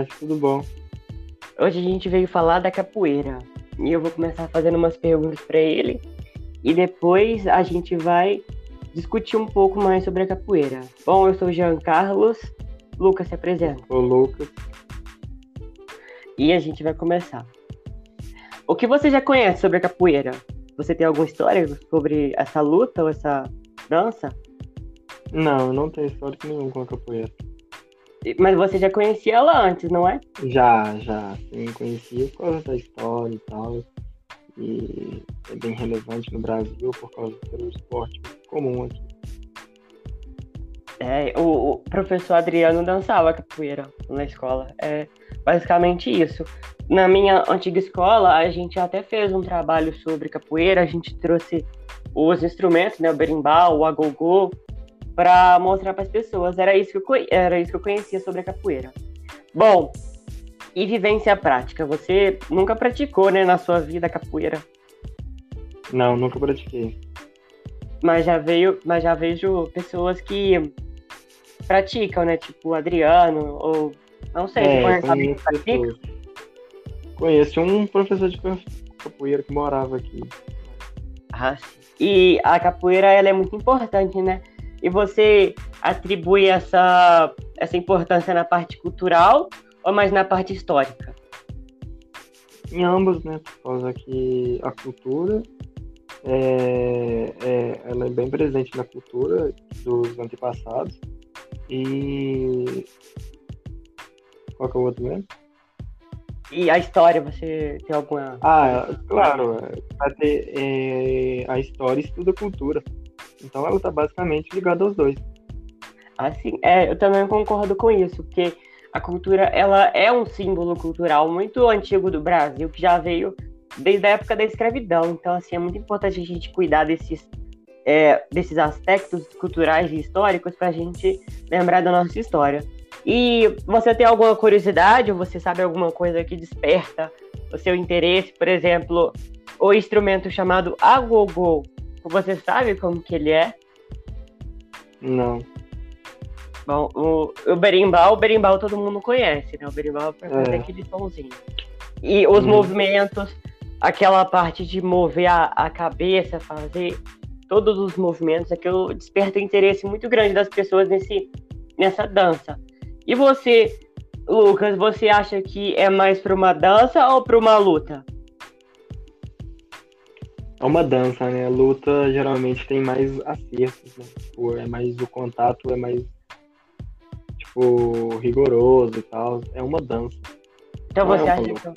tarde, tudo bom? Hoje a gente veio falar da capoeira. E eu vou começar fazendo umas perguntas para ele. E depois a gente vai discutir um pouco mais sobre a capoeira. Bom, eu sou o Jean Carlos. Lucas, se apresenta. Ô, Lucas. E a gente vai começar. O que você já conhece sobre a capoeira? Você tem alguma história sobre essa luta ou essa dança? Não, não tenho história nenhuma com a capoeira. Mas você já conhecia ela antes, não é? Já, já. Sim, conhecia por causa da história e tal. E é bem relevante no Brasil por causa do esporte comum aqui. É, o, o, professor Adriano dançava capoeira na escola. É basicamente isso. Na minha antiga escola, a gente até fez um trabalho sobre capoeira. A gente trouxe os instrumentos, né? O berimbau, o agogô, para mostrar para as pessoas. Era isso, que eu, era isso que eu conhecia sobre a capoeira. Bom, e vivência prática? Você nunca praticou, né, na sua vida capoeira? Não, nunca pratiquei. Mas já veio, mas já vejo pessoas que praticam, né? Tipo o Adriano, ou não sei, é, conheço, conheço, conheço um professor de capoeira que morava aqui. Ah, sim. E a capoeira ela é muito importante, né? E você atribui essa, essa importância na parte cultural ou mais na parte histórica? Em ambos, né? Por causa que a cultura é, é, ela é bem presente na cultura dos antepassados. E. Qual que é o outro mesmo? E a história, você tem alguma. Ah, claro. Ter, é, a história estuda a cultura. Então ela está basicamente ligada aos dois. Assim, é, eu também concordo com isso, porque a cultura ela é um símbolo cultural muito antigo do Brasil, que já veio desde a época da escravidão. Então, assim, é muito importante a gente cuidar desses, é, desses aspectos culturais e históricos para a gente lembrar da nossa história. E você tem alguma curiosidade, ou você sabe alguma coisa que desperta o seu interesse? Por exemplo, o instrumento chamado agogô. Você sabe como que ele é? Não. Bom, o, o berimbau, o berimbau todo mundo conhece, né? O berimbau é pra fazer é. aquele somzinho. E os hum. movimentos, aquela parte de mover a, a cabeça, fazer todos os movimentos, aquilo desperta um interesse muito grande das pessoas nesse, nessa dança. E você, Lucas, você acha que é mais para uma dança ou para uma luta? É uma dança, né? Luta geralmente tem mais acertos, né? Tipo, é mais o contato é mais tipo rigoroso e tal. É uma dança. Então Não você é acha que é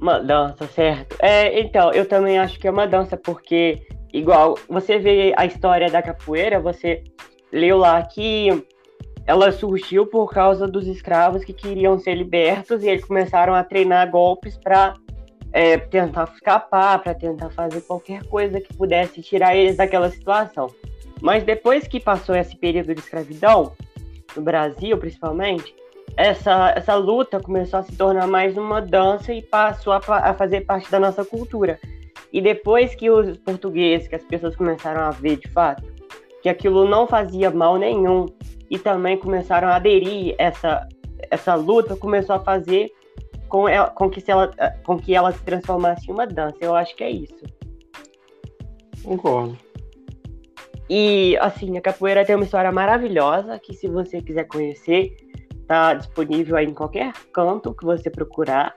uma dança, certo? É, então, eu também acho que é uma dança, porque igual você vê a história da capoeira, você leu lá que ela surgiu por causa dos escravos que queriam ser libertos e eles começaram a treinar golpes para é, tentar escapar, para tentar fazer qualquer coisa que pudesse tirar eles daquela situação. Mas depois que passou esse período de escravidão, no Brasil principalmente, essa, essa luta começou a se tornar mais uma dança e passou a, a fazer parte da nossa cultura. E depois que os portugueses, que as pessoas começaram a ver de fato, que aquilo não fazia mal nenhum, e também começaram a aderir essa essa luta começou a fazer com, ela, com, que, se ela, com que ela se transformasse em uma dança. Eu acho que é isso. Concordo. E, assim, a capoeira tem uma história maravilhosa que, se você quiser conhecer, tá disponível aí em qualquer canto que você procurar.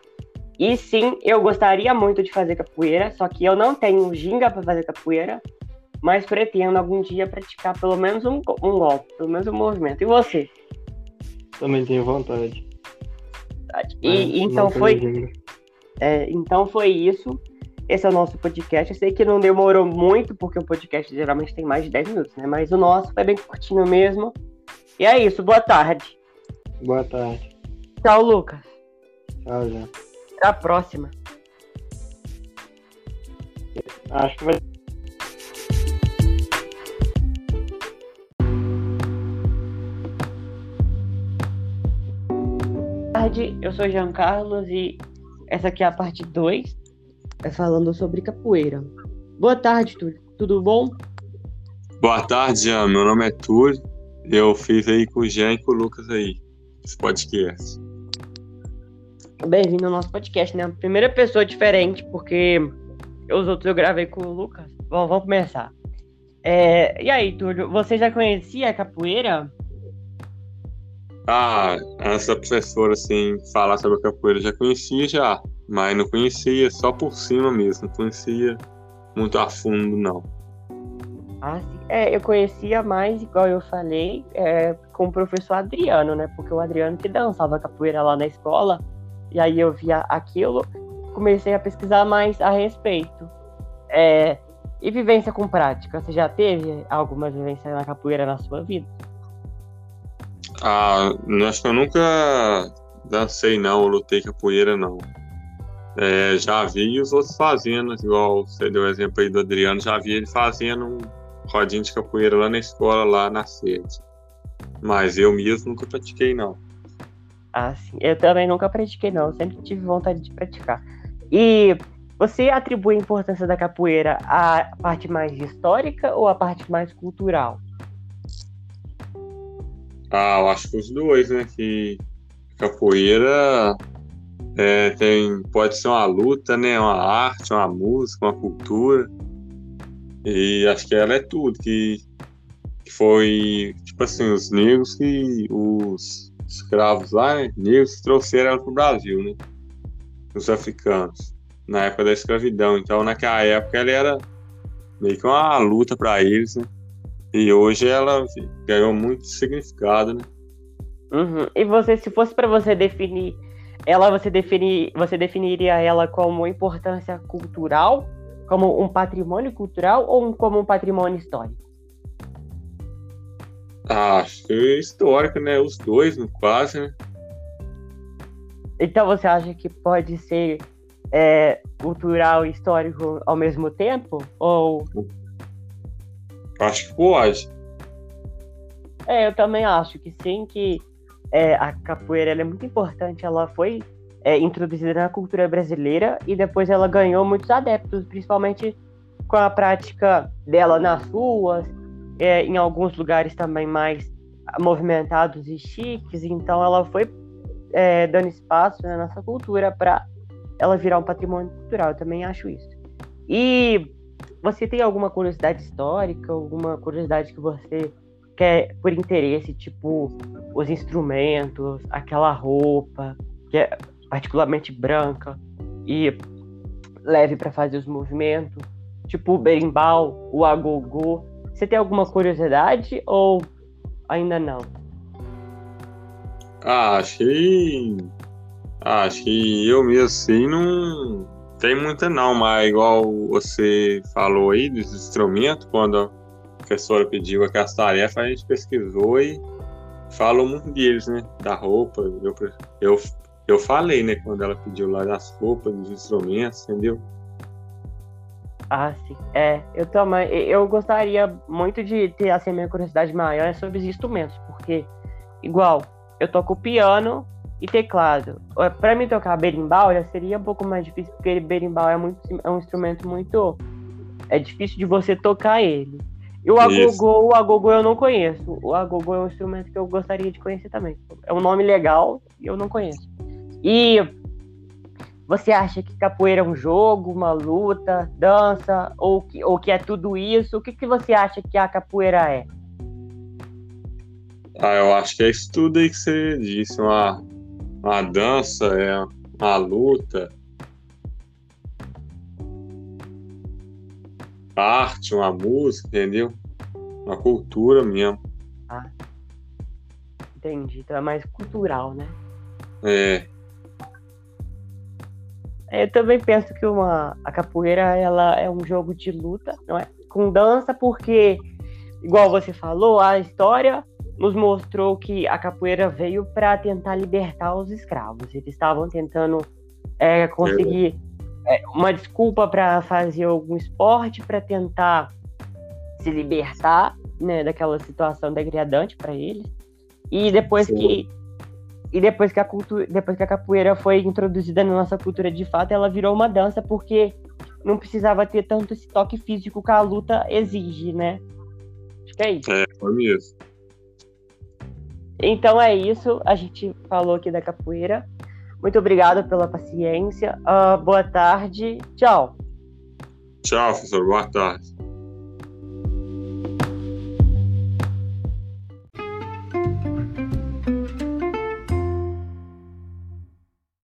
E sim, eu gostaria muito de fazer capoeira, só que eu não tenho ginga para fazer capoeira, mas pretendo algum dia praticar pelo menos um, um golpe, pelo menos um movimento. E você? Também tenho vontade verdade. E então foi. É, então foi isso. Esse é o nosso podcast. Eu sei que não demorou muito, porque o podcast geralmente tem mais de 10 minutos, né? Mas o nosso foi bem curtinho mesmo. E é isso. Boa tarde. Boa tarde. Tchau, Lucas. Tchau, já. Até a próxima. Acho que vai. Tarde, eu sou Jean Carlos e essa aqui é a parte 2, é falando sobre capoeira. Boa tarde, Túlio. Tudo bom? Boa tarde, Jean. Meu nome é Túlio. Eu fiz aí com o Jean e com o Lucas aí, esse podcast. bem-vindo ao nosso podcast, né? Primeira pessoa diferente, porque os outros eu gravei com o Lucas. Bom, vamos começar. É, e aí, Túlio, você já conhecia a capoeira? Ah, essa professora, assim, falar sobre a capoeira já conhecia já, mas não conhecia só por cima mesmo, não conhecia muito a fundo, não. Ah, sim. É, eu conhecia mais, igual eu falei, é, com o professor Adriano, né? Porque o Adriano que dançava capoeira lá na escola, e aí eu via aquilo, comecei a pesquisar mais a respeito. É, e vivência com prática? Você já teve alguma vivência na capoeira na sua vida? Ah, acho que eu nunca dancei não, lutei capoeira não. É, já vi os outros fazendo, igual você deu o exemplo aí do Adriano, já vi ele fazendo um rodinho de capoeira lá na escola, lá na sede. Mas eu mesmo nunca pratiquei não. Ah, sim. Eu também nunca pratiquei não, sempre tive vontade de praticar. E você atribui a importância da capoeira à parte mais histórica ou à parte mais cultural? Ah, eu acho que os dois, né? Que capoeira é, tem, pode ser uma luta, né? Uma arte, uma música, uma cultura. E acho que ela é tudo, que, que foi, tipo assim, os negros que os escravos lá, né? Negros trouxeram ela pro Brasil, né? Os africanos na época da escravidão. Então, naquela época, ela era meio que uma luta para eles, né? E hoje ela ganhou muito significado, né? Uhum. E você, se fosse para você definir ela, você, definir, você definiria ela como importância cultural, como um patrimônio cultural ou como um patrimônio histórico? Ah, acho que é histórico, né? Os dois, quase, né? Então você acha que pode ser é, cultural e histórico ao mesmo tempo? Ou. Acho que pode. É, eu também acho que sim, que é, a capoeira é muito importante. Ela foi é, introduzida na cultura brasileira e depois ela ganhou muitos adeptos, principalmente com a prática dela nas ruas, é, em alguns lugares também mais movimentados e chiques. Então ela foi é, dando espaço na nossa cultura para ela virar um patrimônio cultural. Eu também acho isso. E você tem alguma curiosidade histórica, alguma curiosidade que você quer por interesse, tipo os instrumentos, aquela roupa que é particularmente branca e leve para fazer os movimentos, tipo o berimbau, o agogô. Você tem alguma curiosidade ou ainda não? Ah, achei ah, que eu mesmo assim não tem muita não, mas igual você falou aí dos instrumentos, quando a professora pediu aquelas tarefas, a gente pesquisou e falou muito deles, né? Da roupa. Eu, eu, eu falei, né? Quando ela pediu lá das roupas, dos instrumentos, entendeu? Ah, sim. É, eu também. Eu gostaria muito de ter assim, a minha curiosidade maior sobre os instrumentos, porque, igual, eu toco piano e teclado. Para mim tocar berimbau já seria um pouco mais difícil, porque berimbau é, muito, é um instrumento muito. É difícil de você tocar ele. E o agogô, o agogô eu não conheço. O agogô é um instrumento que eu gostaria de conhecer também. É um nome legal e eu não conheço. E você acha que capoeira é um jogo, uma luta, dança, ou que, ou que é tudo isso? O que, que você acha que a capoeira é? Ah, eu acho que é isso tudo aí que você disse, uma a dança é a luta, a arte, uma música, entendeu? Uma cultura mesmo. Ah, entendi. Então é mais cultural, né? É. é. Eu também penso que uma, a capoeira ela é um jogo de luta, não é? Com dança, porque, igual você falou, a história nos mostrou que a capoeira veio para tentar libertar os escravos. Eles estavam tentando é, conseguir é, uma desculpa para fazer algum esporte para tentar se libertar né, daquela situação degradante para eles. E depois Sim. que e depois que a cultura, depois que a capoeira foi introduzida na nossa cultura de fato, ela virou uma dança porque não precisava ter tanto esse toque físico que a luta exige, né? Acho que é isso. É, foi mesmo. Então é isso, a gente falou aqui da capoeira. Muito obrigado pela paciência. Uh, boa tarde. Tchau. Tchau, professor. Boa tarde.